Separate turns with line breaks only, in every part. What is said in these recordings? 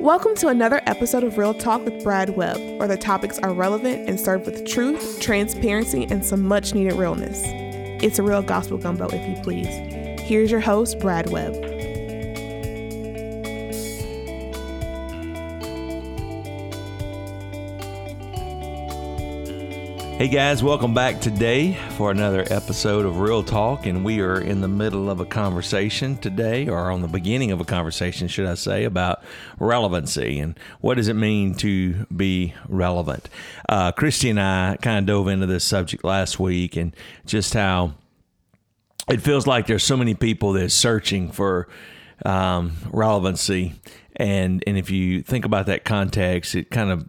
Welcome to another episode of Real Talk with Brad Webb, where the topics are relevant and served with truth, transparency, and some much needed realness. It's a real gospel gumbo, if you please. Here's your host, Brad Webb.
Hey guys, welcome back today for another episode of Real Talk. And we are in the middle of a conversation today, or on the beginning of a conversation, should I say, about relevancy and what does it mean to be relevant. Uh, Christy and I kind of dove into this subject last week and just how it feels like there's so many people that are searching for um, relevancy. And, and if you think about that context, it kind of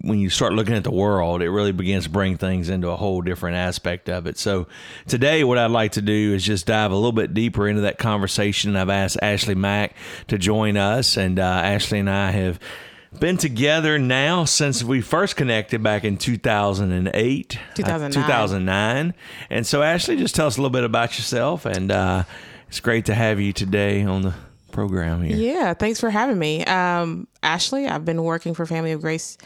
when you start looking at the world, it really begins to bring things into a whole different aspect of it. So, today, what I'd like to do is just dive a little bit deeper into that conversation. I've asked Ashley Mack to join us, and uh, Ashley and I have been together now since we first connected back in 2008,
2009.
Uh, 2009. And so, Ashley, just tell us a little bit about yourself, and uh, it's great to have you today on the program here.
Yeah, thanks for having me. Um, Ashley, I've been working for Family of Grace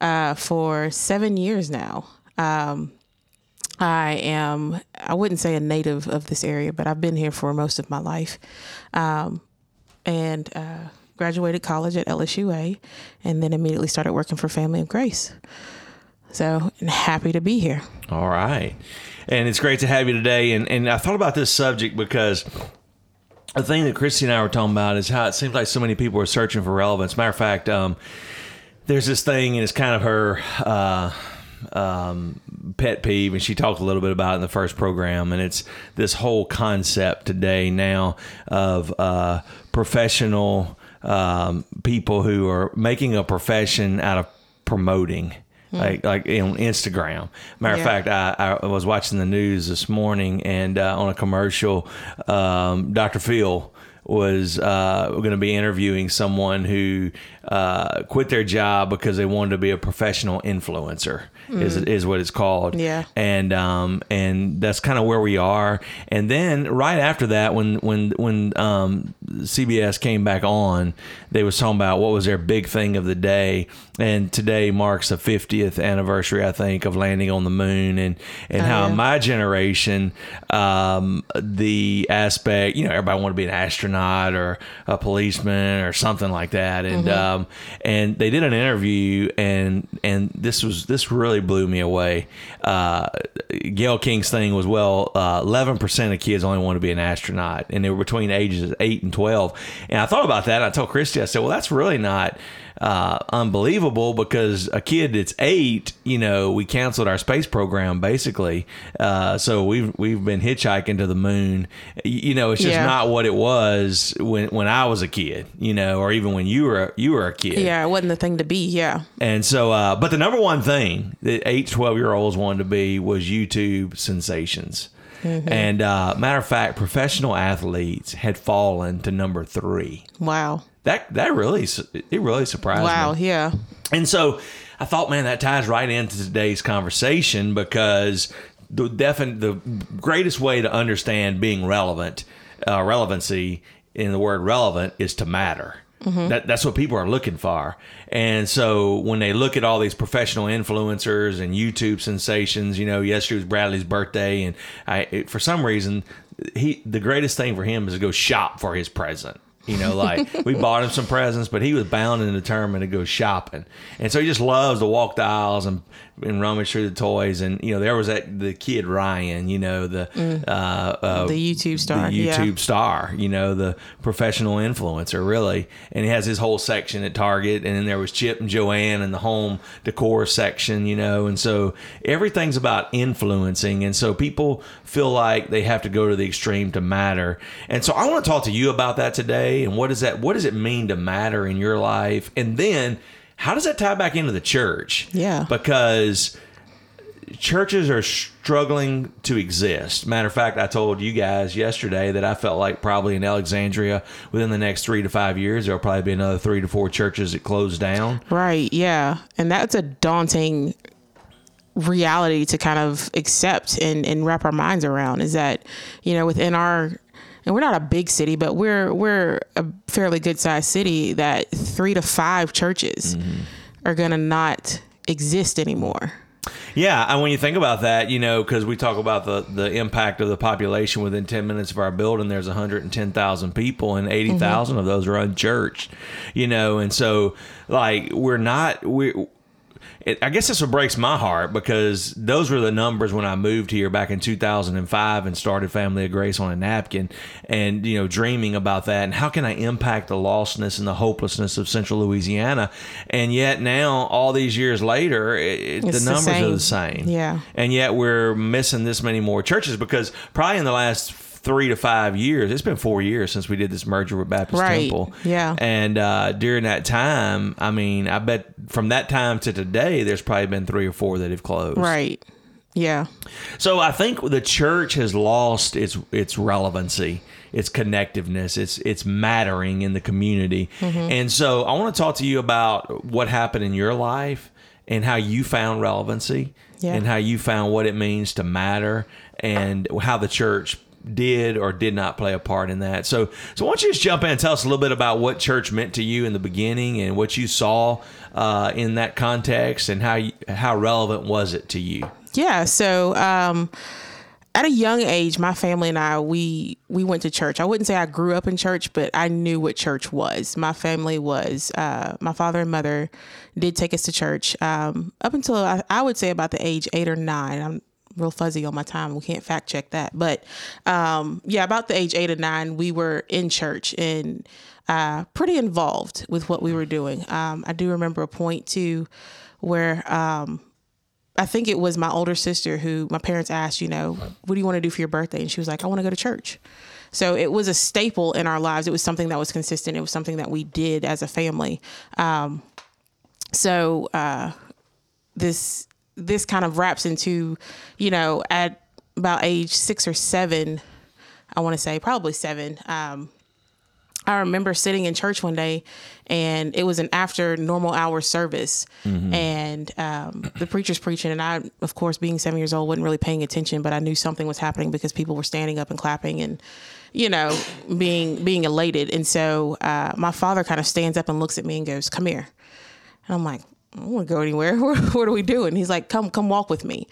uh, for seven years now. Um, I am, I wouldn't say a native of this area, but I've been here for most of my life. Um, and uh, graduated college at LSUA and then immediately started working for Family of Grace. So, happy to be here.
All right. And it's great to have you today. And, and I thought about this subject because the thing that Christy and I were talking about is how it seems like so many people are searching for relevance. Matter of fact, um, there's this thing, and it's kind of her uh, um, pet peeve, and she talked a little bit about it in the first program, and it's this whole concept today now of uh, professional um, people who are making a profession out of promoting. Like like on Instagram. Matter of fact, I, I was watching the news this morning, and uh, on a commercial, um, Dr. Phil was uh, going to be interviewing someone who uh, quit their job because they wanted to be a professional influencer. Is is what it's called.
Yeah.
And um and that's kind of where we are. And then right after that, when when when um, CBS came back on, they was talking about what was their big thing of the day. And today marks the 50th anniversary, I think, of landing on the moon, and and
Oh,
how
yeah.
my generation, um, the aspect, you know, everybody wanted to be an astronaut or a policeman or something like that, and
Mm-hmm.
um, and they did an interview, and and this was this really blew me away. Uh, Gayle King's thing was well, eleven percent of kids only want to be an astronaut, and they were between ages eight and twelve. And I thought about that. And I told Christy, I said, well, that's really not uh, unbelievable because a kid that's eight, you know, we canceled our space program basically. Uh, so we've we've been hitchhiking to the moon. You know, it's just
Yeah.
not what it was when when I was a kid. You know, or even when you were you were a kid.
Yeah, it wasn't the thing to be. Yeah.
And so, uh, but the number one thing that eight, 12 year olds wanted to be was YouTube sensations. And uh, matter of fact, professional athletes had fallen to number three.
Wow.
That that really it really surprised me.
Wow. Yeah.
And so I thought, man, that ties right into today's conversation because the defin- the greatest way to understand being relevant, uh, relevancy in the word relevant is to matter. That, that's what people are looking for. And so when they look at all these professional influencers and YouTube sensations, you know, yesterday was Bradley's birthday, and I, it, for some reason, he the greatest thing for him is to go shop for his present. You know, like we bought him some presents, but he was bound and determined to go shopping, and so he just loves to walk the aisles and, and rummage through the toys. And you know, there was that the kid Ryan, you know, the uh, uh,
The YouTube star,
the
yeah.
YouTube star, you know, the professional influencer, really. And he has his whole section at Target, and then there was Chip and Joanna in the home decor section, you know, and so everything's about influencing, and so people feel like they have to go to the extreme to matter. And so I want to talk to you about that today, and what does that, what does it mean to matter in your life, and then how does that tie back into the church?
Yeah.
because churches are struggling to exist. Matter of fact, I told you guys yesterday that I felt like probably in Alexandria within the next three to five years, there'll probably be another three to four churches that close down.
Right. Yeah. And that's a daunting reality to kind of accept and, and wrap our minds around is that, you know, within our and we're not a big city, but we're we're a fairly good sized city that three to five churches
Mm-hmm.
are gonna not exist anymore.
Yeah, and when you think about that, you know, because we talk about the the impact of the population within ten minutes of our building, there's 110,000 people, and 80,000 of those are unchurched. You know, and so like we're not we. It, I guess this what breaks my heart because those were the numbers when I moved here back in 2005 and started Family of Grace on a napkin, and you know, dreaming about that and how can I impact the lostness and the hopelessness of Central Louisiana, and yet now all these years later, it, the
It's the
numbers are the
same.
same.
Yeah.
And yet we're missing this many more churches because probably in the last three to five years, it's been four years since we did this merger with Baptist
Right.
Temple.
Yeah.
And uh, during that time, I mean, I bet from that time to today, there's probably been three or four that have closed.
Right. Yeah.
So I think the church has lost its its relevancy, its connectiveness, its its mattering in the community. And so I want to talk to you about what happened in your life and how you found relevancy
Yeah.
and how you found what it means to matter and how the church did or did not play a part in that. So so why don't you just jump in and tell us a little bit about what church meant to you in the beginning and what you saw uh, in that context and how you, how relevant was it to you?
Yeah. So, um, at a young age, my family and I we we went to church. I wouldn't say I grew up in church, but I knew what church was. My family was uh, my father and mother did take us to church um, up until I, I would say about the age eight or nine. I'm real fuzzy on my time. We can't fact check that, but um, yeah, about the age eight or nine, we were in church and uh, pretty involved with what we were doing. Um, I do remember a point too where. Um, I think it was my older sister who my parents asked, you know, what do you want to do for your birthday? And she was like, I want to go to church. So it was a staple in our lives. It was something that was consistent. It was something that we did as a family. Um, so uh, this this kind of wraps into, you know, at about age six or seven, I want to say probably seven. Um, I remember sitting in church one day, and it was an after normal hour service, and um, the preacher's preaching, and I, of course, being seven years old, wasn't really paying attention, but I knew something was happening because people were standing up and clapping, and you know, being being elated. And so uh, my father kind of stands up and looks at me and goes, "Come here," and I'm like, "I don't want to go anywhere. what are we doing?" He's like, "Come, come walk with me."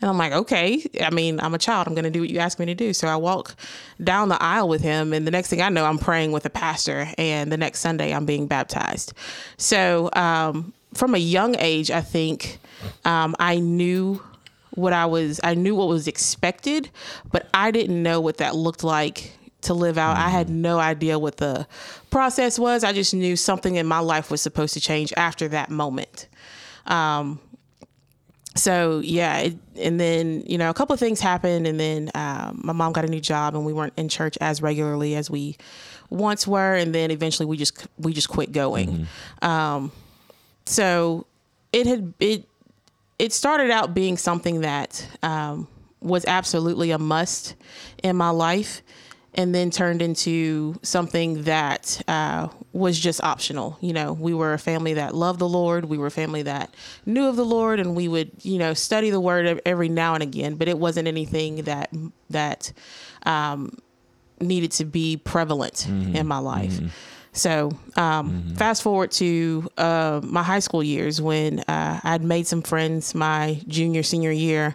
And I'm like, okay. I mean, I'm a child. I'm going to do what you ask me to do. So I walk down the aisle with him. And the next thing I know, I'm praying with a pastor. And the next Sunday, I'm being baptized. So um, from a young age, I think um, I knew what I was, I knew what was expected, but I didn't know what that looked like to live out. I had no idea what the process was. I just knew something in my life was supposed to change after that moment so yeah it, and then you know a couple of things happened and then um, my mom got a new job and we weren't in church as regularly as we once were and then eventually we just we just quit going. Um, so it had it it started out being something that um, was absolutely a must in my life and then turned into something that uh, was just optional. You know, we were a family that loved the Lord. We were a family that knew of the Lord, and we would, you know, study the Word every now and again. But it wasn't anything that that um, needed to be prevalent in my life. So, um, fast forward to uh, my high school years when uh, I'd made some friends my junior, senior year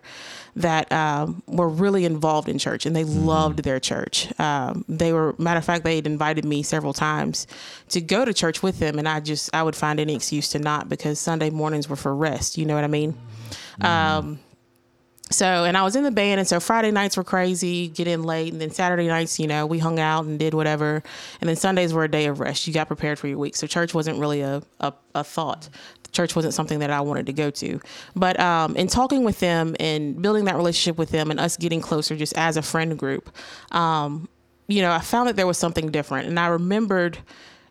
that um, were really involved in church and they loved their church. Um, they were, matter of fact, they had invited me several times to go to church with them, and I just, I would find any excuse to not because Sunday mornings were for rest. You know what I mean? Um, so, and I was in the band, and so Friday nights were crazy, get in late, and then Saturday nights, you know, we hung out and did whatever, and then Sundays were a day of rest. You got prepared for your week, so church wasn't really a a, a thought. Church wasn't something that I wanted to go to, but um, in talking with them and building that relationship with them, and us getting closer just as a friend group, um, you know, I found that there was something different, and I remembered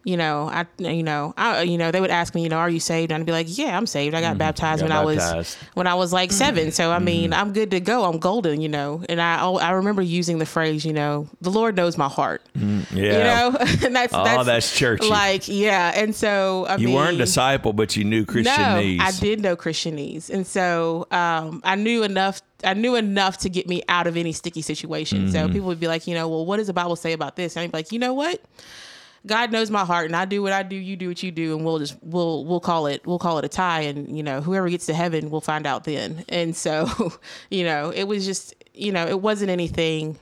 you know, I, you know, I, you know, they would ask me, you know, are you saved? And I'd be like, yeah, I'm saved. I got mm-hmm. baptized
got
when I was, when I was like mm-hmm. seven. So, I mean, mm-hmm. I'm good to go. I'm golden, you know, and I, I remember using the phrase, you know, the Lord knows my heart, mm,
Yeah.
you know, and that's,
Oh,
that's,
that's churchy.
Like, yeah. And so, I
you
mean,
weren't a disciple, but you knew Christianese.
no, I did know Christianese, and so um, I knew enough. I knew enough to get me out of any sticky situation. So people would be like, you know, well, what does the Bible say about this? And I'd be like, you know what? God knows my heart, and I do what I do. You do what you do, and we'll just we'll we'll call it we'll call it a tie, and you know whoever gets to heaven, we'll find out then. And so, you know, it was just you know it wasn't anything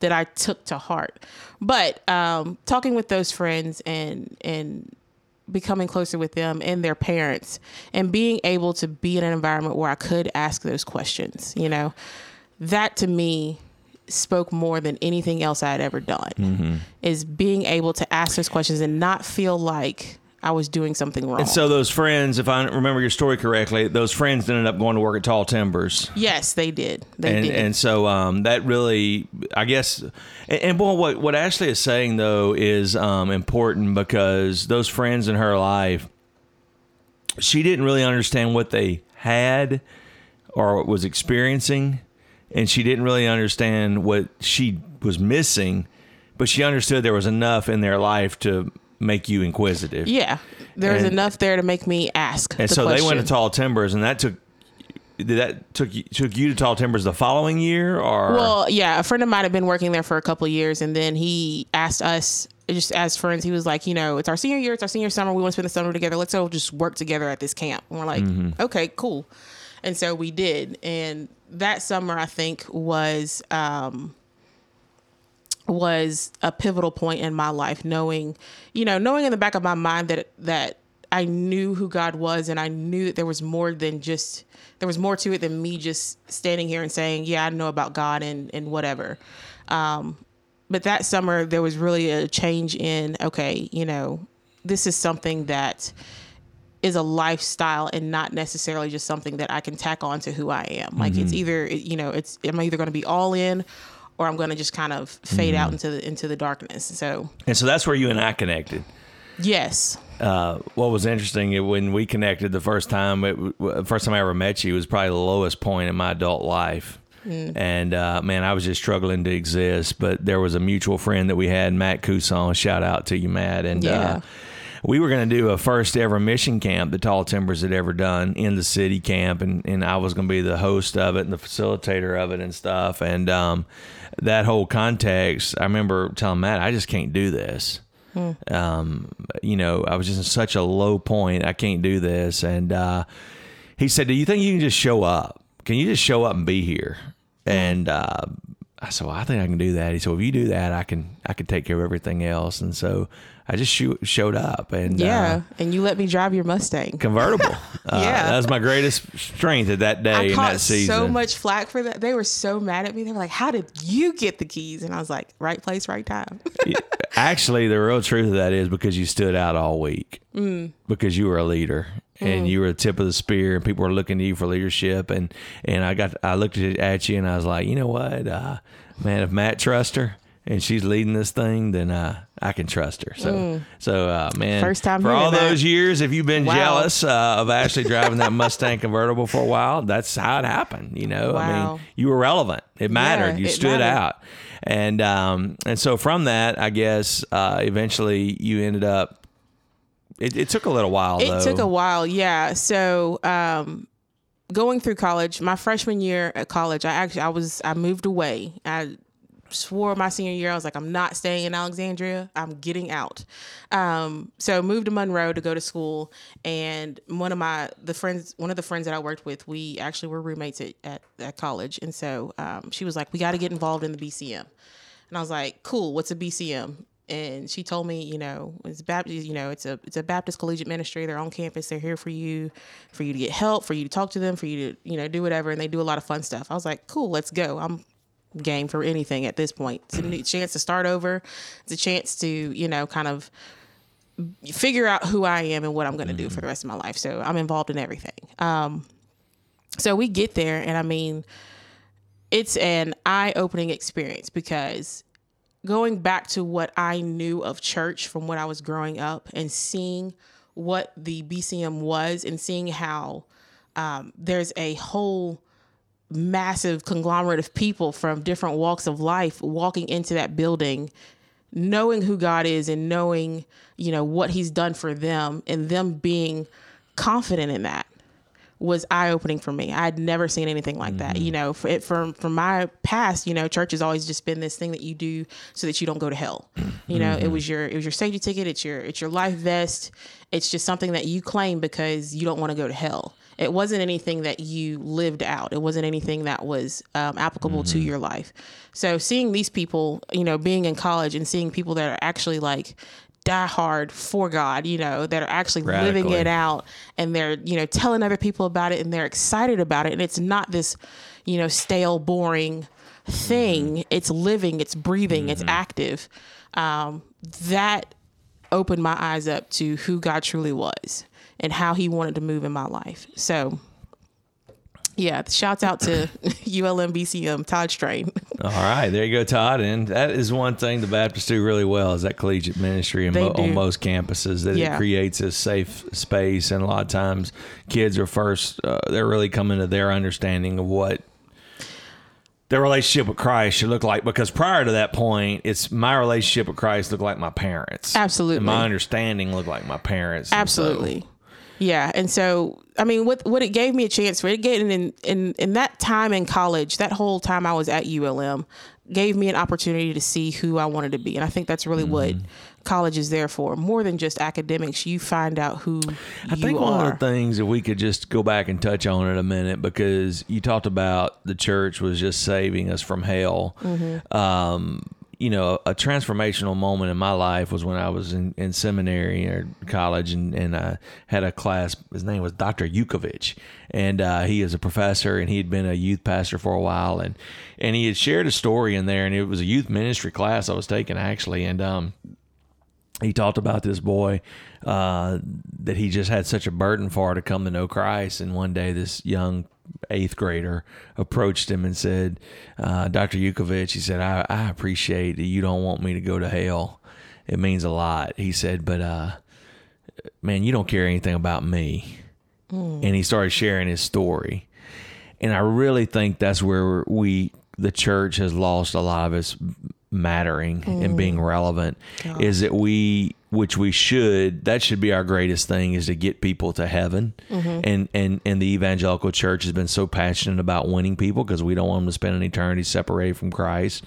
that I took to heart, but um, talking with those friends and and becoming closer with them and their parents, and being able to be in an environment where I could ask those questions, you know, that to me spoke more than anything else I had ever done. Is being able to ask those questions and not feel like I was doing something wrong.
And so those friends, if I remember your story correctly, those friends ended up going to work at Tall Timbers.
yes, they did. They
and,
did.
and so um, that really, I guess, and, and boy, what what Ashley is saying though is um, important because those friends in her life, she didn't really understand what they had or was experiencing, and she didn't really understand what she was missing, but she understood there was enough in their life to make you inquisitive.
yeah, there was
and-
enough there to make me ask.
And
the
so they went to. Tall Timbers, and that took. Did that took you, took you to Tall Timbers the following year, or
Well, yeah, a friend of mine had been working there for a couple of years, and then he asked us, just as friends, he was like, you know, it's our senior year, it's our senior summer, we want to spend the summer together. Let's all just work together at this camp. And we're like, mm-hmm. okay, cool. And so we did, and that summer I think was um, was a pivotal point in my life, knowing, you know, knowing in the back of my mind that that I knew who God was, and I knew that there was more than just there was more to it than me just standing here and saying, "Yeah, I know about God and and whatever." Um, but that summer, there was really a change in okay, you know, this is something that is a lifestyle and not necessarily just something that I can tack on to who I am. Like it's either you know, it's I'm either going to be all in or I'm going to just kind of fade out into the into the darkness. So,
and so that's where you and I connected.
yes.
Uh, what was interesting when we connected the first time, it, first time I ever met you was probably the lowest point in my adult life. And uh, man, I was just struggling to exist. But there was a mutual friend that we had, Matt Couson. Shout out to you, Matt. And
Yeah.
uh, we were going to do a first ever mission camp that Tall Timbers had ever done in the city camp, and, and I was going to be the host of it and the facilitator of it and stuff. And um, that whole context, I remember telling Matt, I just can't do this. Um, you know, I was just in such a low point. I can't do this. And uh, he said, Do you think you can just show up? Can you just show up and be here? And uh, I said, well, I think I can do that. He said, well, if you do that, I can I can take care of everything else. And so I just showed up and
Yeah,
uh,
and you let me drive your Mustang.
convertible. uh,
Yeah.
that was my greatest strength at that day
I
in
caught
that season.
so much flack for that. They were so mad at me. They were like, "How did you get the keys?" And I was like, "Right place, right time."
Actually, the real truth of that is because you stood out all week.
Mm.
Because you were a leader and you were the tip of the spear, and people were looking to you for leadership. And and I got I looked at, at you and I was like, you know what, uh, man, if Matt trusts her and she's leading this thing, then uh, I can trust her. So so uh, man,
Mm. First time
for all
that.
those years, if you've been
Wow.
jealous uh, of Ashley driving that Mustang convertible for a while, that's how it happened. You know, I mean, you were relevant. It mattered. you
it
stood
mattered.
out and um, and so from that, I guess uh, eventually you ended up. It, it took a little while.
It
though.
took a while, yeah. So, um, going through college, my freshman year at college, I actually I was I moved away. I swore my senior year I was like I'm not staying in Alexandria. I'm getting out. Um, so moved to Monroe to go to school, and one of my the friends, one of the friends that I worked with, we actually were roommates at at, at college, and so um, she was like, "We got to get involved in the BCM," and I was like, "Cool, what's a BCM?" and she told me, you know, it's Baptist, you know, it's a it's a Baptist collegiate ministry. They're on campus. They're here for you, for you to get help, for you to talk to them, for you to you know do whatever. And they do a lot of fun stuff. I was like, cool, let's go. I'm game for anything at this point. It's a chance to start over. It's a chance to you know kind of figure out who I am and what I'm going to do for the rest of my life. So I'm involved in everything. Um, so we get there, and I mean, it's an eye opening experience because going back to what I knew of church from when I was growing up and seeing what the BCM was and seeing how um, there's a whole massive conglomerate of people from different walks of life walking into that building knowing who God is and knowing, you know, what he's done for them and them being confident in that was eye opening for me. I had never seen anything like that. You mm-hmm. know, for it, from from my past, you know, church has always just been this thing that you do so that you don't go to hell. You know, it mm-hmm. was your it was your safety ticket. It's your it's your life vest. It's just something that you claim because you don't want to go to hell. It wasn't anything that you lived out. It wasn't anything that was um, applicable to your life. So seeing these people, you know, being in college and seeing people that are actually like die hard for God, you know, that are actually living it out and they're, you know, telling other people about it and they're excited about it. And it's not this, you know, stale, boring thing. It's living, it's breathing, it's active. Um, that opened my eyes up to who God truly was and how he wanted to move in my life. So yeah, shouts out to ULMBCM Todd Strain.
All right, there you go, Todd. And that is one thing the Baptists do really well is that collegiate ministry in mo- on most campuses that
Yeah.
it creates a safe space, and a lot of times kids are first uh, they're really coming to their understanding of what their relationship with Christ should look like. Because prior to that point, it's my relationship with Christ looked like my parents.
Absolutely.
and my understanding looked like my parents. And so-
Absolutely. Yeah, and so I mean, what what it gave me a chance for it getting in in in that time in college, that whole time I was at ULM, gave me an opportunity to see who I wanted to be, and I think that's really what
Mm-hmm.
college is there for. More than just academics, you find out who
I
you
think one
are.
of the things that we could just go back and touch on it a minute because you talked about the church was just saving us from hell.
Mm-hmm.
Um, you know, a transformational moment in my life was when I was in, in seminary or college and, and I had a class. His name was Dr. Yukovich. And uh, he is a professor and he had been a youth pastor for a while. And, and he had shared a story in there and it was a youth ministry class I was taking actually. And, um, he talked about this boy uh, that he just had such a burden for to come to know Christ. And one day, this young eighth grader approached him and said, uh, Dr. Yukovich, he said, I, I appreciate that you don't want me to go to hell. It means a lot. He said, but uh, man, you don't care anything about me. And he started sharing his story. And I really think that's where we, the church, has lost a lot of its mattering and being relevant. Is that we, which we should, that should be our greatest thing, is to get people to heaven. Mm-hmm. And and and the evangelical church has been so passionate about winning people because we don't want them to spend an eternity separated from Christ.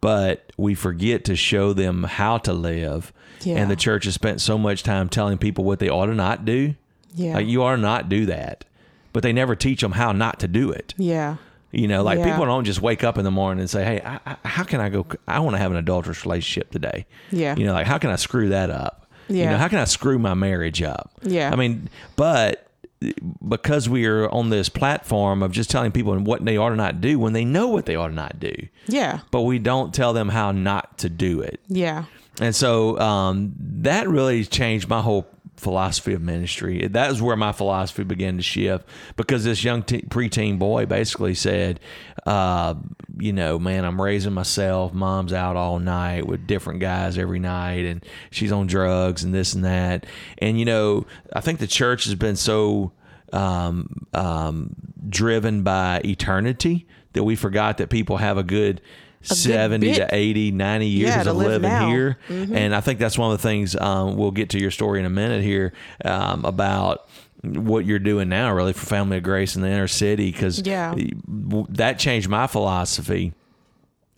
But we forget to show them how to live.
Yeah.
And the church has spent so much time telling people what they ought to not do.
Yeah.
Like you ought to not do that. But they never teach them how not to do it.
yeah,
You know, like
Yeah.
people don't just wake up in the morning and say, "Hey, I, I, how can I go? I want to have an adulterous relationship today."
Yeah.
You know, like how can I screw that up?
Yeah.
You know, how can I screw my marriage up?
Yeah.
I mean, but because we are on this platform of just telling people what they ought to not do when they know what they ought to not do,
yeah,
but we don't tell them how not to do it.
yeah,
And so um, that really changed my whole philosophy of ministry. That is where my philosophy began to shift because this young te- preteen boy basically said, uh, you know, man, I'm raising myself. Mom's out all night with different guys every night, and she's on drugs and this and that. And, you know, I think the church has been so um, um, driven by eternity that we forgot that people have a good. 70 to 80 90 years
Yeah, to
of
live
living
now.
here and I think that's one of the things um, we'll get to your story in a minute here um, about what you're doing now, really, for Family of Grace in the inner city, because
Yeah.
that changed my philosophy.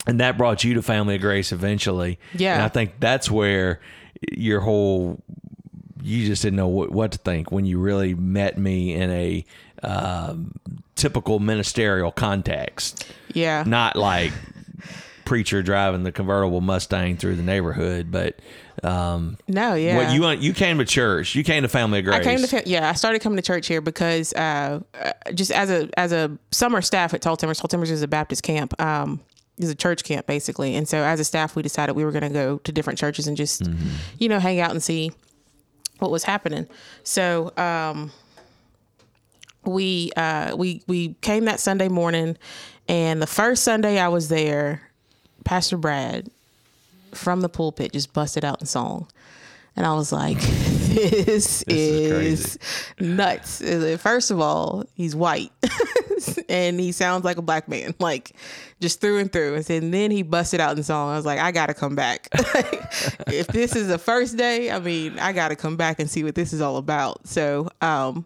And that brought you to Family of Grace eventually.
Yeah.
And I think that's where your whole, you just didn't know what, what to think when you really met me in a um, typical ministerial context
yeah.
not like preacher driving the convertible Mustang through the neighborhood, but um,
no, yeah.
what you you came to church, you came to Family of Grace.
I came to yeah. I started coming to church here because uh, uh, just as a as a summer staff at Tall Timbers. Tall Timbers is a Baptist camp. Um, is a church camp basically, and so as a staff, we decided we were going to go to different churches and just you know hang out and see what was happening. So um, we uh, we we came that Sunday morning, and the first Sunday I was there, Pastor Brad from the pulpit just busted out in song. And I was like, this,
is
is, nuts. First of all, he's white and he sounds like a black man, like just through and through. And then he busted out in song. I was like, I got to come back. if this is the first day, I mean, I got to come back and see what this is all about. So, um,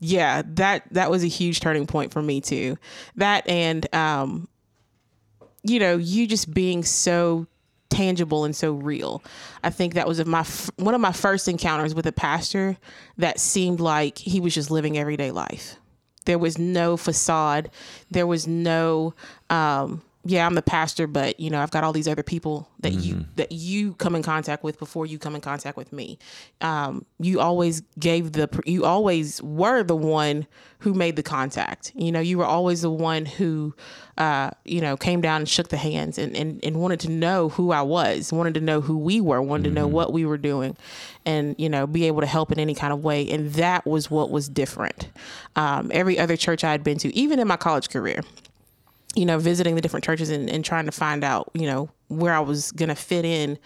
yeah, that that was a huge turning point for me too. That and um, you know, you just being so tangible and so real. I think that was of my f- one of my first encounters with a pastor that seemed like he was just living everyday life. There was no facade. There was no um, yeah, I'm the pastor, but you know, I've got all these other people that mm-hmm. you that you come in contact with before you come in contact with me. Um, you always gave the you always were the one who made the contact. You know, you were always the one who uh, you know, came down and shook the hands and, and, and wanted to know who I was, wanted to know who we were, wanted mm-hmm. to know mm-hmm. what we were doing, and you know, be able to help in any kind of way. And that was what was different. Um, every other church I had been to, even in my college career, you know, visiting the different churches and, and trying to find out, you know, where I was going to fit in,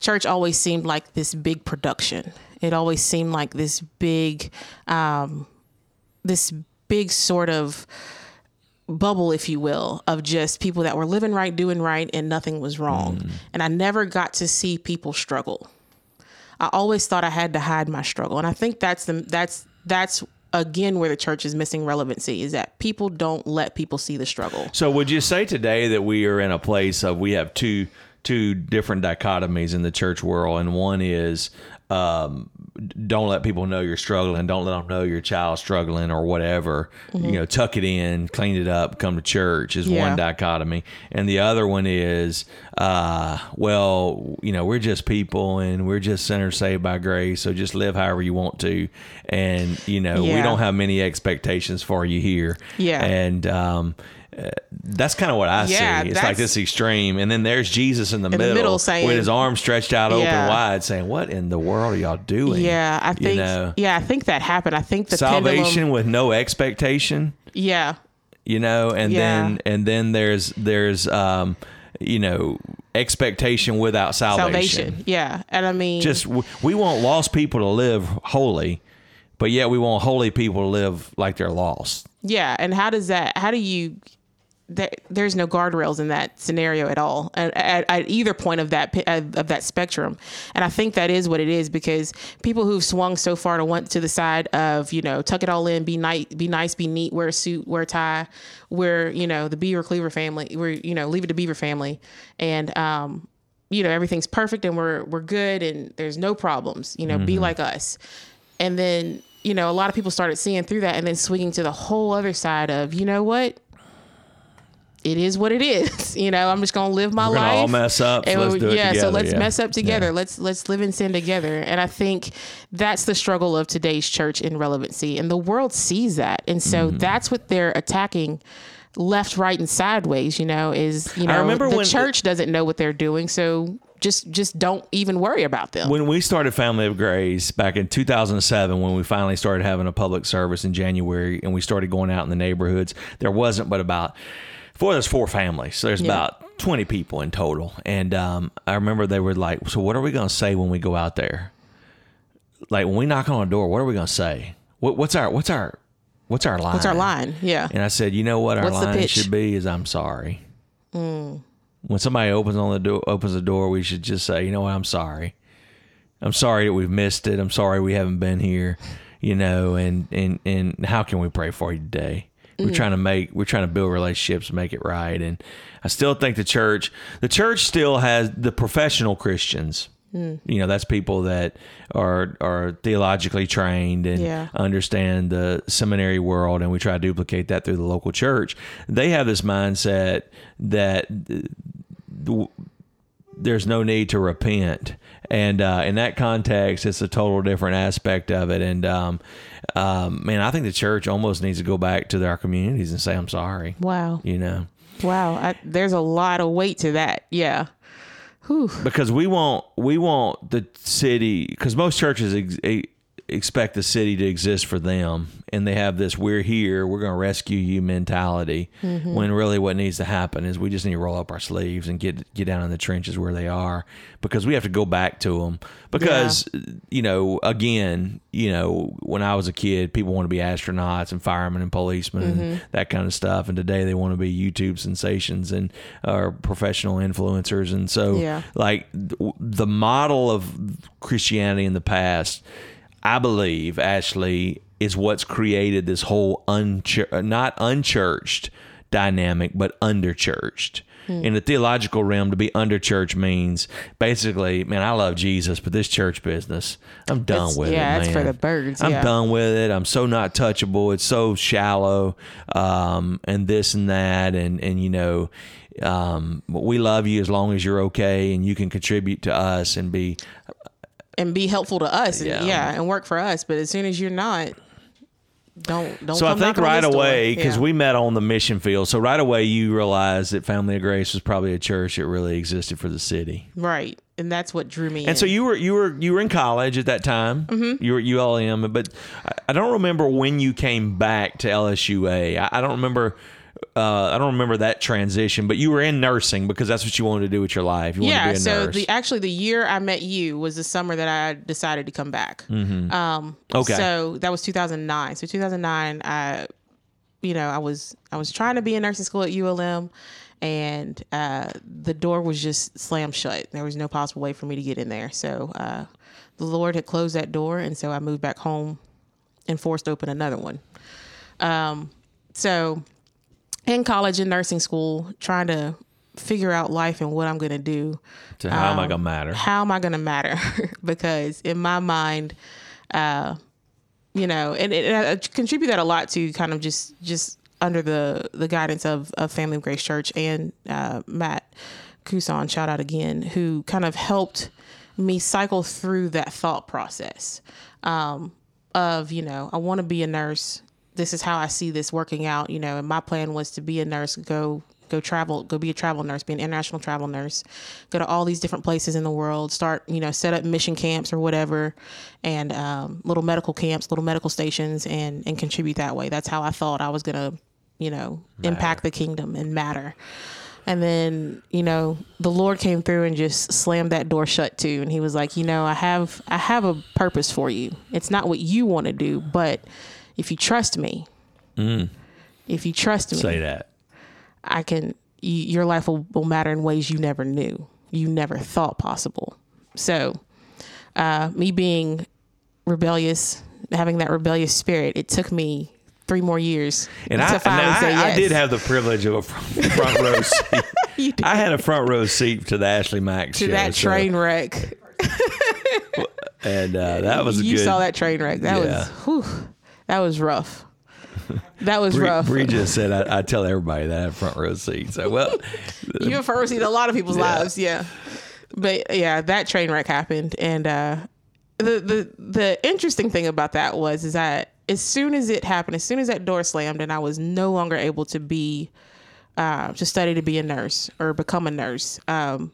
church always seemed like this big production. It always seemed like this big, um, this big sort of bubble, if you will, of just people that were living right, doing right, and nothing was wrong. Mm. And I never got to see people struggle. I always thought I had to hide my struggle, and I think that's the that's that's again where the church is missing relevancy is that people don't let people see the struggle.
So would you say today that we are in a place of we have two two different dichotomies in the church world and one is um, don't let people know you're struggling. Don't let them know your child's struggling or whatever. Mm-hmm. You know, tuck it in, clean it up, come to church is yeah. one dichotomy. And the other one is, uh, well, you know, we're just people and we're just sinners saved by grace. So just live however you want to. And, you know, yeah. we don't have many expectations for you here.
Yeah.
And, um, that's kind of what I yeah, see. It's like this extreme, and then there's Jesus in the, in middle, the middle saying, with his arms stretched out, open wide, saying, "What in the world are y'all doing?"
Yeah, I think. You know? Yeah, I think that happened. I think the
salvation
pendulum,
with no expectation.
Yeah.
You know, and yeah. then and then there's there's um, you know expectation without salvation. Salvation.
Yeah, and I mean,
just we want lost people to live holy, but yet we want holy people to live like they're lost.
Yeah, and how does that? How do you there's no guardrails in that scenario at all at, at, at, either point of that of that spectrum. And i think that is what it is because people who've swung so far to want to the side of you know tuck it all in be nice be nice be neat wear a suit wear a tie wear you know the beaver cleaver family we're you know leave it to beaver family. And um you know everything's perfect and we're we're good and there's no problems you know mm-hmm. be like us. And then you know a lot of people started seeing through that and then swinging to the whole other side of you know what it is what it is. You know, I'm just gonna live my life.
We're
life.
all mess up. So let's do it
yeah,
together.
so let's
yeah.
mess up together. Yeah. Let's let's live in sin together. And I think that's the struggle of today's church in relevancy. And the world sees that. And so mm-hmm. that's what they're attacking left, right, and sideways, you know, is you know I remember the when church doesn't know what they're doing. So just just don't even worry about them.
When we started Family of Grace back in 2007, when we finally started having a public service in January, and we started going out in the neighborhoods, there wasn't but about four there's four families. So there's yeah. about 20 people in total. And um, i remember they were like so what are we going to say when we go out there? Like when we knock on a door what are we going to say? What, what's our what's our what's our line
what's our line? yeah.
And i said you know what our what's line should be is i'm sorry. Mm. when somebody opens on the door opens the door we should just say you know what? I'm sorry. I'm sorry that we've missed it. I'm sorry we haven't been here you know and and and how can we pray for you today we're mm-hmm. trying to make we're trying to build relationships, make it right, and I still think the church the church still has the professional Christians. Mm. You know, that's people that are are theologically trained and yeah. understand the seminary world, and we try to duplicate that through the local church. They have this mindset that there's no need to repent, and uh, in that context, it's a total different aspect of it. And um, um, man, I think the church almost needs to go back to our communities and say, "I'm sorry."
Wow.
You know.
Wow. I, there's a lot of weight to that. Yeah.
Whew. Because we want we want the city because most churches ex- expect the city to exist for them and they have this we're here we're going to rescue you mentality mm-hmm. when really what needs to happen is we just need to roll up our sleeves and get get down in the trenches where they are because we have to go back to them because yeah. you know again you know when I was a kid people want to be astronauts and firemen and policemen mm-hmm. and that kind of stuff and today they want to be YouTube sensations and are professional influencers and so yeah. like the model of Christianity in the past I believe Ashley is what's created this whole unchur- not unchurched dynamic, but underchurched. In the theological realm, to be underchurch means basically, man, I love Jesus, but this church business, I'm done
It's-
with
yeah,
it.
it's for the birds,
I'm
yeah.
done with it. I'm so not touchable. It's so shallow, um, and this and that, and and you know, um, we love you as long as you're okay and you can contribute to us and be
and be helpful to us. And,
Yeah.
yeah. and work for us. But as soon as you're not, don't don't.
So I think right away, because
Yeah.
we met on the mission field, so right away you realized that Family of Grace was probably a church that really existed for the city.
right, and that's what drew me.
And so you were you were you were in college at that time. Mm-hmm. You were at ULM, but I- I don't remember when you came back to LSUA. I, I don't remember. Uh, I don't remember that transition, but you were in nursing because that's what you wanted to do with your life. You
yeah.
to be a
So
nurse.
the actually the year I met you was the summer that I decided to come back. Um,
Mm-hmm. Okay.
So that was 2009. So 2009, I, you know, I was I was trying to be in nursing school at ULM, and uh, the door was just slammed shut. There was no possible way for me to get in there. So uh, the Lord had closed that door, and so I moved back home and forced open another one. Um, so in college and nursing school, trying to figure out life and what I'm going to do
so how am I
um,
gonna matter?
how am I going to matter? because in my mind, uh, you know, and, and I contribute that a lot to kind of just just under the the guidance of, of Family of Grace Church and uh, Matt Kusan, shout out again, who kind of helped me cycle through that thought process um, of you know I want to be a nurse. This is how I see this working out. You know, and my plan was to be a nurse, go go travel, go be a travel nurse, be an international travel nurse, go to all these different places in the world, start, you know, set up mission camps or whatever, and um, little medical camps, little medical stations, and and contribute that way. That's how I thought I was gonna, you know, impact the kingdom and matter. And then, you know, the Lord came through and just slammed that door shut too. And he was like, you know, I have I have a purpose for you. It's not what you want to do, but if you trust me, if you trust me,
Say that.
I can, your life will, will matter in ways you never knew, you never thought possible. So, uh, me being rebellious, having that rebellious spirit, it took me three more years
And
to
I, and I,
say
I did have the privilege of a front front row seat. I had a front row seat to the Ashley Mack
to
show.
that
so-
train wreck.
and uh, that was
you
good.
saw that train wreck. That
Yeah.
was, whew, that was rough. That was
Bree,
rough.
Bree just said I, I tell everybody that I have front row seat. So well,
you have first seen a lot of people's lives, yeah. But yeah, that train wreck happened, and uh, the the the interesting thing about that was is that as soon as it happened, as soon as that door slammed, and I was no longer able to be uh, to study to be a nurse or become a nurse, um,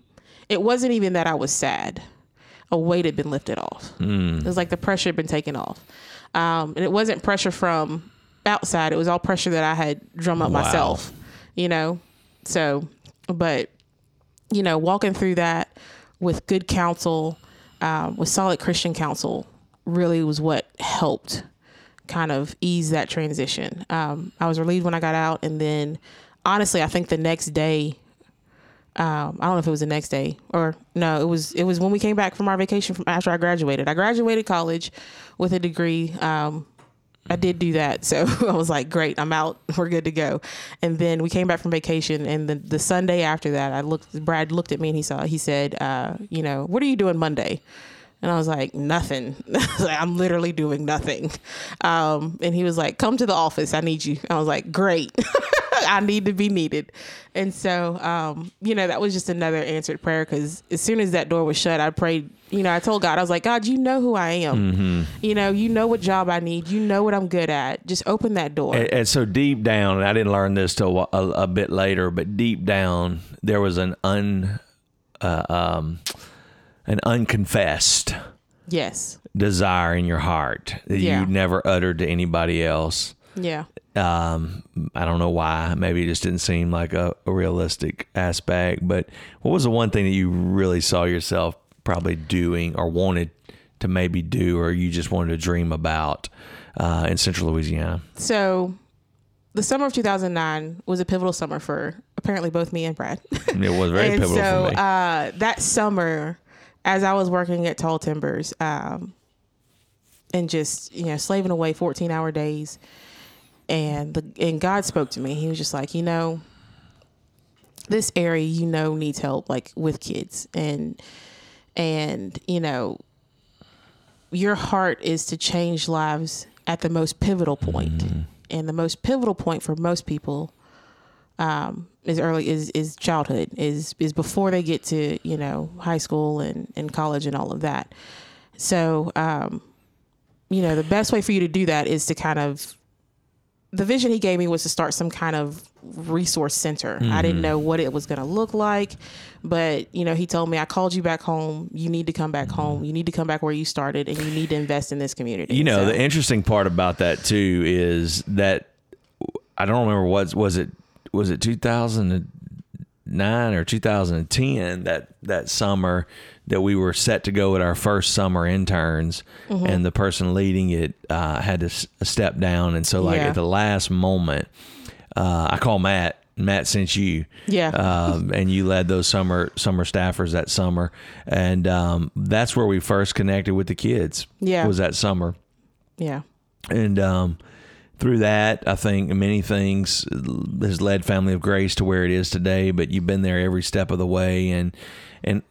it wasn't even that I was sad. A weight had been lifted off. It was like the pressure had been taken off, um, and it wasn't pressure from outside. It was all pressure that I had drum up
Wow.
myself. You know, so but you know, walking through that with good counsel, um, with solid Christian counsel, really was what helped kind of ease that transition. Um, I was relieved when I got out, and then honestly, I think the next day, um, I don't know if it was the next day or no, it was it was when we came back from our vacation from after I graduated. I graduated college with a degree. Um, I did do that. So I was like, great, I'm out. We're good to go. And then we came back from vacation. And the, the Sunday after that, I looked, Brad looked at me and he saw, he said, uh, you know, what are you doing Monday? And I was like, nothing. I'm literally doing nothing. Um, and he was like, come to the office. I need you. I was like, great. I need to be needed. And so, um, you know, that was just another answered prayer because as soon as that door was shut, I prayed, you know, I told God, I was like, God, you know who I am. You know, you know what job I need. You know what I'm good at. Just open that door.
and, and so deep down, and I didn't learn this till a, a bit later, but deep down there was an un, uh, um, an unconfessed
yes.
desire in your heart that
Yeah.
you never uttered to anybody else.
Yeah.
Um, I don't know why. Maybe it just didn't seem like a, a realistic aspect. But what was the one thing that you really saw yourself probably doing or wanted to maybe do, or you just wanted to dream about uh, in Central Louisiana?
So the summer of 2009 was a pivotal summer for apparently both me and Brad.
It was very
and
pivotal
so
for me.
Uh, that summer, as I was working at Tall Timbers, um, and just you know slaving away 14 hour days and the and god spoke to me. He was just like you know this area you know needs help like with kids. And and you know your heart is to change lives at the most pivotal point. and the most pivotal point for most people um, is early is is childhood is is before they get to you know high school and, and college and all of that. So um, you know the best way for you to do that is to kind of the vision he gave me was to start some kind of resource center. I didn't mm-hmm. know what it was going to look like, but you know, he told me I called you back home. You need to come back mm-hmm. home. You need to come back where you started and you need to invest in this community.
You know,
So-
the interesting part about that too is that I don't remember what was it was it 2009 or 2010 that that summer that we were set to go with our first summer interns
Mm-hmm.
and the person leading it uh, had to s- step down and so like
Yeah.
at the last moment uh, I call Matt Matt sent you
Yeah.
um, and you led those summer summer staffers that summer and um, that's where we first connected with the kids
Yeah.
was that summer
yeah.
and um, through that, I think many things has led Family of Grace to where it is today. But you've been there every step of the way, and and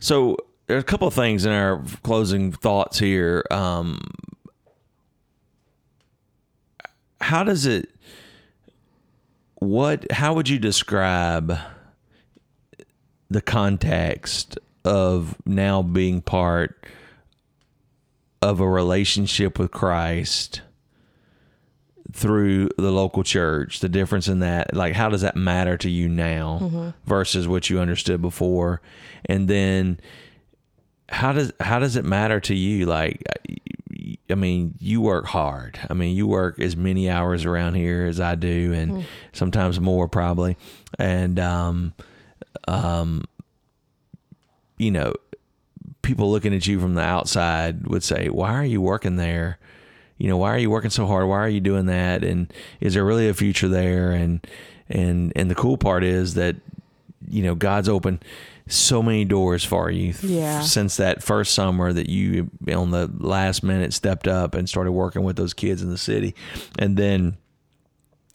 so there's a couple of things in our closing thoughts here. Um, how does it? What? How would you describe the context of now being part? of a relationship with Christ through the local church, the difference in that, like, how does that matter to you now versus what you understood before? And then how does, how does it matter to you? Like, I mean, you work hard. I mean, you work as many hours around here as I do, and sometimes more probably. And, um, um, you know, people looking at you from the outside would say, "Why are you working there? You know, why are you working so hard? Why are you doing that? And is there really a future there?" And and and the cool part is that you know God's opened so many doors for you
Yeah.
since that first summer that you on the last minute stepped up and started working with those kids in the city, and then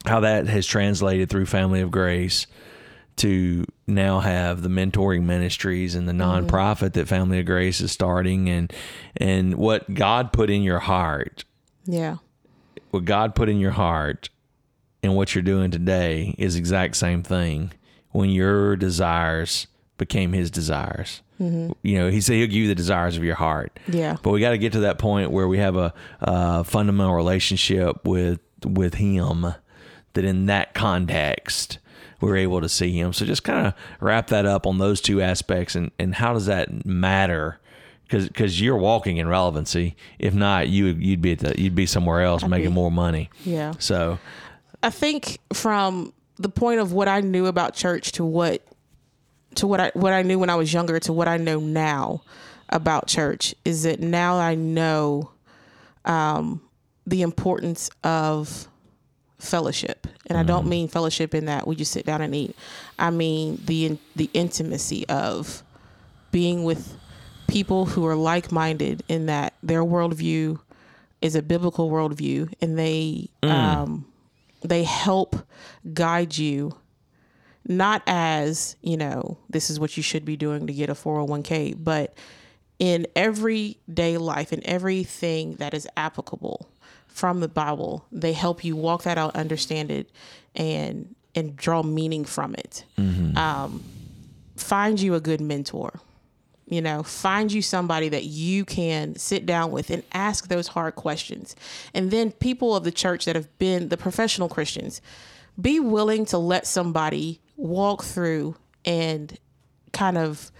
how that has translated through Family of Grace to now have the mentoring ministries and the mm-hmm. nonprofit that Family of Grace is starting and and what God put in your heart,
Yeah.
what God put in your heart and what you're doing today is exact same thing when your desires became his desires. Mm-hmm. You know, he said he'll give you the desires of your heart.
Yeah.
But we got to get to that point where we have a, a fundamental relationship with with Him. That in that context, we're able to see Him. So just kind of wrap that up on those two aspects, and and how does that matter? Because you're walking in relevancy. If not, you you'd be at the, you'd be somewhere else making
be.
more money.
Yeah.
So
I think from the point of what I knew about church to what to what I what I knew when I was younger to what I know now about church is that now I know um, the importance of fellowship, and I don't mean fellowship in that we just sit down and eat. I mean the the intimacy of being with people who are like minded in that their worldview is a biblical worldview, and they um, they help guide you not as you know this is what you should be doing to get a 401k but in everyday life in everything that is applicable from the bible they help you walk that out understand it and and draw meaning from it. Um, find you a good mentor you know find you somebody that you can sit down with and ask those hard questions. And then people of the church that have been the professional christians be willing to let somebody walk through and kind of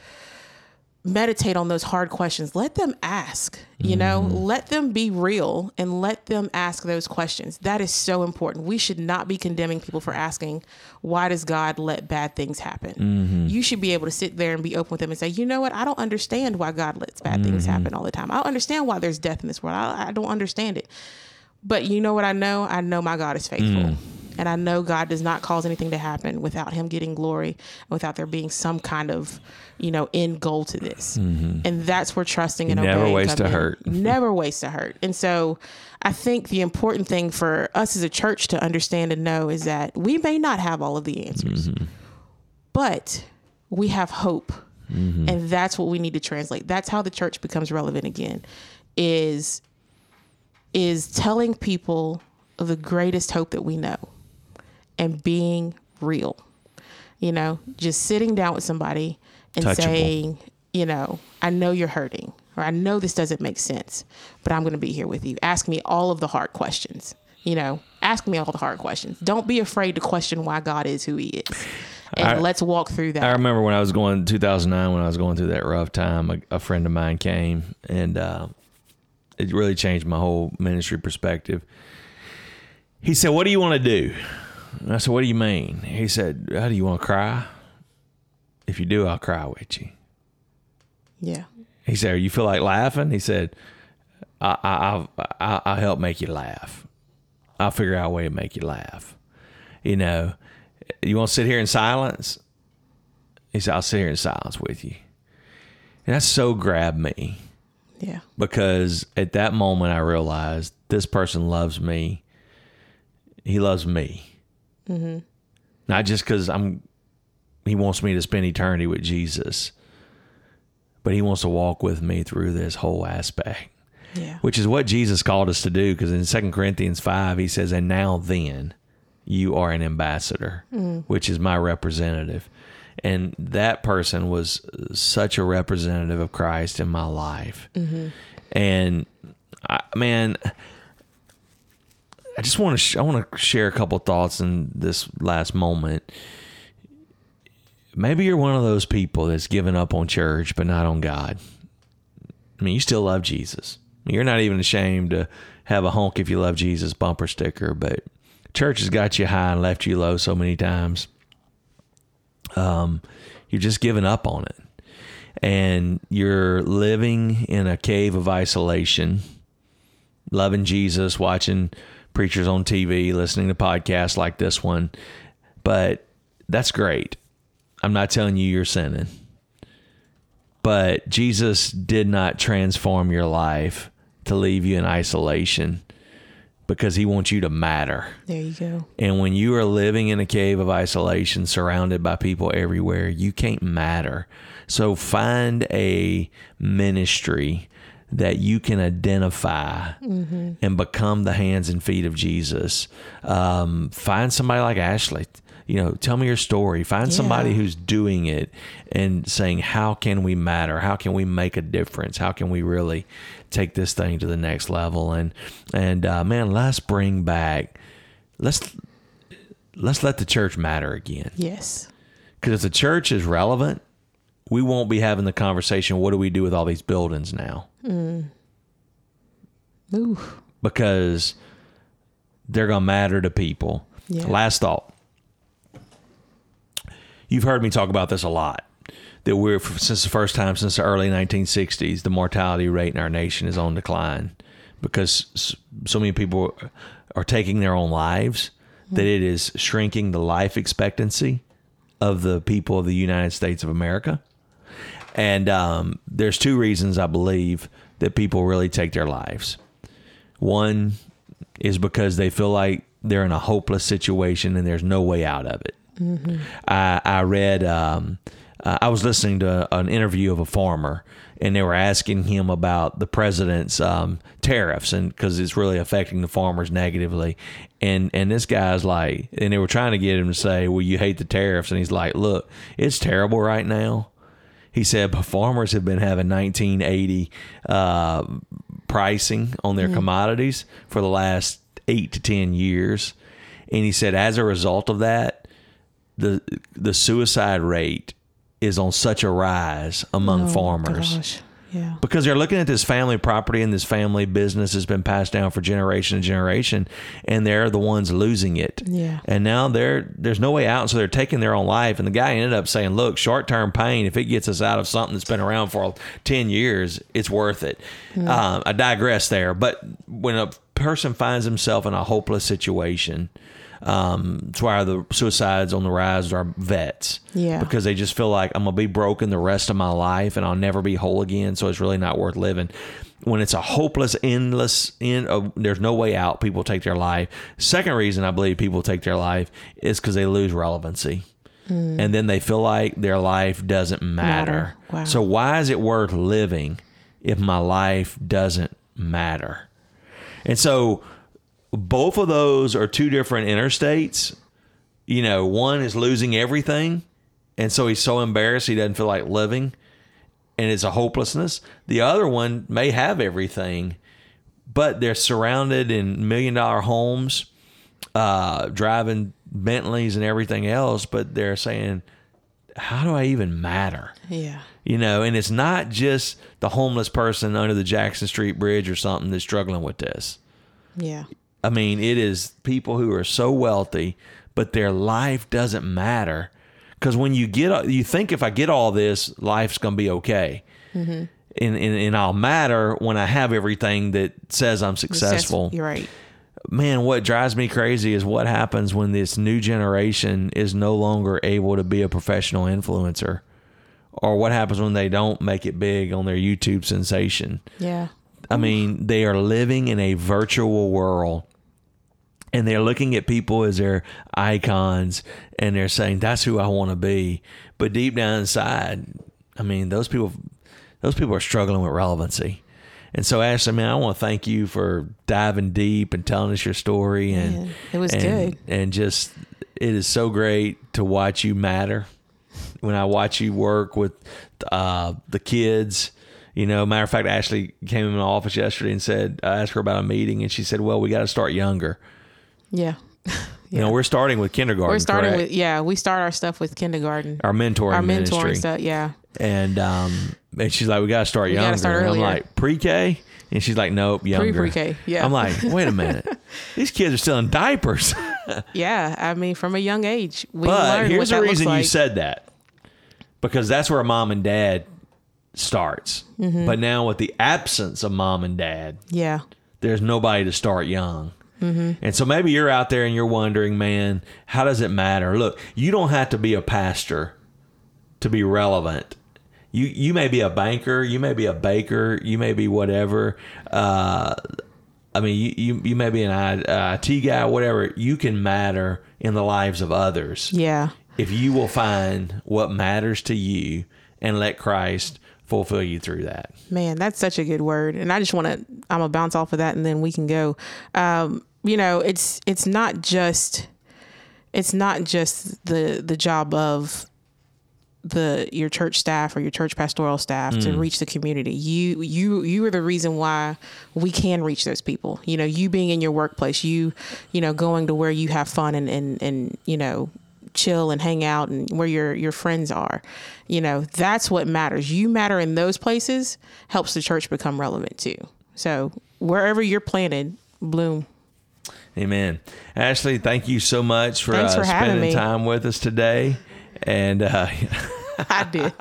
meditate on those hard questions. Let them ask you know? Mm-hmm. Let them be real and let them ask those questions. That is so important. We should not be condemning people for asking why does god let bad things happen? Mm-hmm. You should be able to sit there and be open with them and say you know what? I don't understand why god lets bad things mm-hmm. happen all the time. I don't understand why there's death in this world. I, I don't understand it. But you know what i know? I know my god is faithful mm. And I know God does not cause anything to happen without Him getting glory, without there being some kind of, you know, end goal to this. Mm-hmm. And that's where trusting and
never
obeying ways
to
in.
hurt.
Never waste a hurt. And so, I think the important thing for us as a church to understand and know is that we may not have all of the answers, mm-hmm. but we have hope. Mm-hmm. And that's what we need to translate. That's how the church becomes relevant again. Is is telling people of the greatest hope that we know and being real. You know, just sitting down with somebody and
Touchable.
saying, you know, I know you're hurting or I know this doesn't make sense, but I'm going to be here with you. Ask me all of the hard questions. You know, ask me all the hard questions. Don't be afraid to question why God is who he is. And
I-
let's walk through that.
I remember when I was going 2009 when I was going through that rough time. A, a friend of mine came and uh, it really changed my whole ministry perspective. He said, "What do you want to do?" I said, "What do you mean?" He said, "How do you want to cry? If you do, I'll cry with you."
yeah.
He said, "You feel like laughing?" He said, I, I, "I'll I- I'll help make you laugh. I'll figure out a way to make you laugh." You know, you want to sit here in silence? He said, "I'll sit here in silence with you." And that so grabbed me
Yeah.
because at that moment I realized this person loves me. He loves me, mm-hmm. not just because I'm. He wants me to spend eternity with Jesus, but he wants to walk with me through this whole aspect,
Yeah.
which is what Jesus called us to do. Because in Second Corinthians five, he says, "And now then, you are an ambassador, which is my representative." And that person was such a representative of Christ in my life. And I, man, I just want to sh- I want to share a couple thoughts in this last moment. Maybe you're one of those people that's given up on church but not on God. I mean, you still love Jesus. You're not even ashamed to have a honk if you love Jesus bumper sticker, but church has got you high and left you low so many times. Um, you're just giving up on it and you're living in a cave of isolation, loving Jesus, watching preachers on TV, listening to podcasts like this one. But that's great. I'm not telling you you're sinning. But Jesus did not transform your life to leave you in isolation because he wants you to matter.
There you go.
And when you are living in a cave of isolation, surrounded by people everywhere, you can't matter. So find a ministry that you can identify and become the hands and feet of Jesus. Um, find somebody like Ashley. You know, tell me your story. Find somebody who's doing it and saying, How can we matter? How can we make a difference? How can we really take this thing to the next level? And and uh, man, let's bring back let's let's let the church matter again.
Yes.
Because if the church is relevant, we won't be having the conversation. What do we do with all these buildings now? Hmm.
Ooh.
Because they're gonna matter to people.
Yeah.
Last thought. You've heard me talk about this a lot. That we're since the first time since the early 1960s, the mortality rate in our nation is on decline because so many people are taking their own lives that hmm. it is shrinking the life expectancy of the people of the United States of America. And um, there's two reasons I believe that people really take their lives. One is because they feel like they're in a hopeless situation and there's no way out of it. I, I read, um, uh, I was listening to an interview of a farmer, and they were asking him about the president's um, tariffs, and because it's really affecting the farmers negatively. And and this guy's like, and they were trying to get him to say, "Well, you hate the tariffs," and he's like, "Look, it's terrible right now." He said, farmers have been having 1980 uh, pricing on their commodities for the last eight to 10 years. And he said, as a result of that, the the suicide rate is on such a rise among
Oh,
farmers
Gosh. Yeah.
because they're looking at this family property and this family business has been passed down for generation to generation and they're the ones losing it.
Yeah.
and now they're there's no way out so they're taking their own life. And the guy ended up saying look short-term pain if it gets us out of something that's been around for 10 years it's worth it. Um, i digress there. But when a person finds himself in a hopeless situation Um, that's why the suicides on the rise are vets.
Yeah.
Because they just feel like I'm gonna be broken the rest of my life and I'll never be whole again. So it's really not worth living. When it's a hopeless, endless, end, uh, there's no way out. People take their life. Second reason I believe people take their life is because they lose relevancy, and then they feel like their life doesn't matter.
Matter. Wow.
So why is it worth living if my life doesn't matter? And so both of those are two different interstates. You know, one is losing everything, and so he's so embarrassed he doesn't feel like living, and it's a hopelessness. The other one may have everything, but they're surrounded in million dollar homes, uh, driving Bentleys and everything else, but they're saying, How do I even matter?
Yeah.
You know, and it's not just the homeless person under the Jackson Street Bridge or something that's struggling with this.
Yeah.
I mean, it is people who are so wealthy, but their life doesn't matter. Because when you get, you think if I get all this, life's going to be okay. Mm-hmm. And, and, and I'll matter when I have everything that says I'm successful.
You're right.
Man, what drives me crazy is what happens when this new generation is no longer able to be a professional influencer. Or what happens when they don't make it big on their YouTube sensation.
Yeah.
I mean, they are living in a virtual world and they're looking at people as their icons and they're saying, that's who I want to be. But deep down inside, I mean, those people, those people are struggling with relevancy. And so, Ashley, man, I want to thank you for diving deep and telling us your story. And
Man, it was
and,
good.
And just, it is so great to watch you matter. When I watch you work with uh, the kids, you know, matter of fact, Ashley came in my office yesterday and said, I asked her about a meeting, and she said, "Well, we got to start younger.
Yeah.
You know, we're starting with kindergarten.
We're starting
correct?
with yeah. We start our stuff with kindergarten.
our mentoring
our
ministry,
mentoring stuff. Yeah.
and um, and she's like, "We got to start
gotta
younger."
start
I'm like, "Pre-K," and she's like, "Nope, younger."
pre-K, yeah.
I'm like, "Wait a minute, these kids are still in diapers."
Yeah. I mean, from a young age, we
but here's the reason you said that, because that's where mom and dad starts.
Mm-hmm.
But now with the absence of mom and dad,
Yeah.
there's nobody to start young.
Mm-hmm.
And so maybe you're out there and you're wondering, man, how does it matter? Look, you don't have to be a pastor to be relevant. You you may be a banker, you may be a baker, you may be whatever. Uh, I mean, you, you, you may be an IT guy, whatever. You can matter in the lives of others
Yeah.
if you will find what matters to you and let Christ fulfill you through that.
Man, that's such a good word. And I just want to I'm gonna bounce off of that and then we can go. Um, you know, it's it's not just it's not just the the job of the your church staff or your church pastoral staff to mm. reach the community. You you you are the reason why we can reach those people. You know, you being in your workplace, you you know, going to where you have fun and and and you know, chill and hang out and where your your friends are. You know, that's what matters. You matter in those places helps the church become relevant too. So, wherever you're planted, bloom.
Amen. Ashley, thank you so much for,
Thanks
uh,
for
spending
me.
time with us today. And uh,
I did.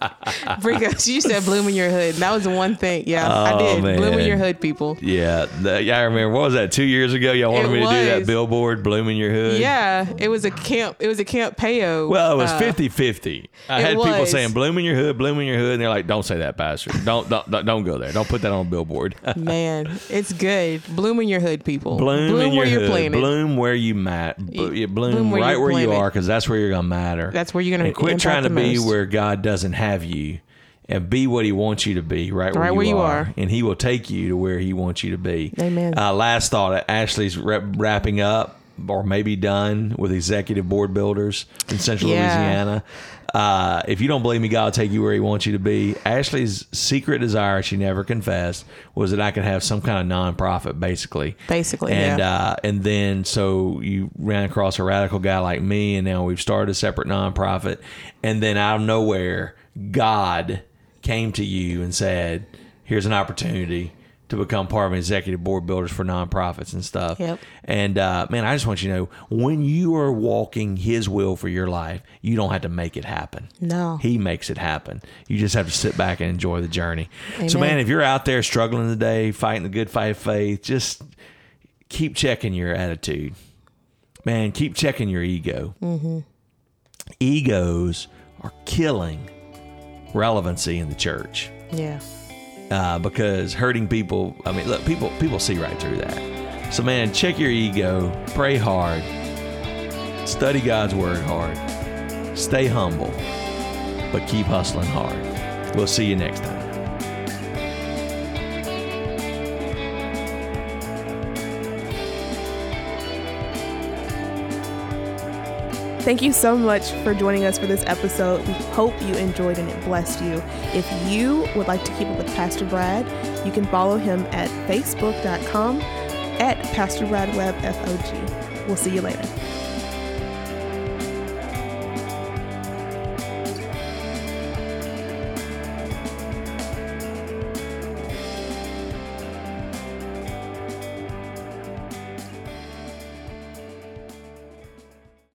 Brinko, you said bloom in your hood. That was the one thing. Yeah, I
Oh,
did. Bloom in your hood, people.
yeah, the, yeah, I remember. What was that? Two years ago, y'all wanted
It
me to do that billboard, "Bloom in Your Hood."
Yeah, it was a camp. It was a camp payo.
Well, it was
uh,
50-50. I had people saying "Bloom in your hood, bloom in your hood," and they're like, "Don't say that, pastor. Don't don't don't, go there. Don't put that on a billboard."
Man, it's good. Bloom in your hood, people.
bloom, in your
where you're
hood.
planted.
Bloom where you mat. Bloom, bloom,
bloom where
right
you're
where you are, because that's where you're gonna matter.
That's where you're gonna
And quit trying to be where God doesn't have you, and be what He wants you to be. Right where, you,
where you
are.
are.
and He will take you to where He wants you to be.
Amen.
Uh, last thought: Ashley's wrap- wrapping up, or maybe done with executive board builders in Central
Yeah.
Louisiana. Uh, if you don't believe me, God will take you where He wants you to be. Ashley's secret desire, she never confessed, was that I could have some kind of nonprofit, basically.
Basically,
and
yeah.
uh, and then so you ran across a radical guy like me, and now we've started a separate nonprofit. And then out of nowhere, God came to you and said, "Here's an opportunity." To become part of an executive board builders for nonprofits and stuff.
Yep.
And uh, man, I just want you to know when you are walking His will for your life, you don't have to make it happen.
No.
He makes it happen. You just have to sit back and enjoy the journey. So, man, if you're out there struggling today, fighting the good fight of faith, just keep checking your attitude. man, keep checking your ego. Egos are killing relevancy in the church
Yeah.
Uh, because hurting people. I mean, look, people people see right through that. So, man, check your ego, pray hard, study God's word hard, stay humble, but keep hustling hard. We'll see you next time.
Thank you so much for joining us for this episode. We hope you enjoyed and it blessed you. If you would like to keep up with Pastor Brad, you can follow him at facebook.com at Pastor Brad Webb FOG. We'll see you later.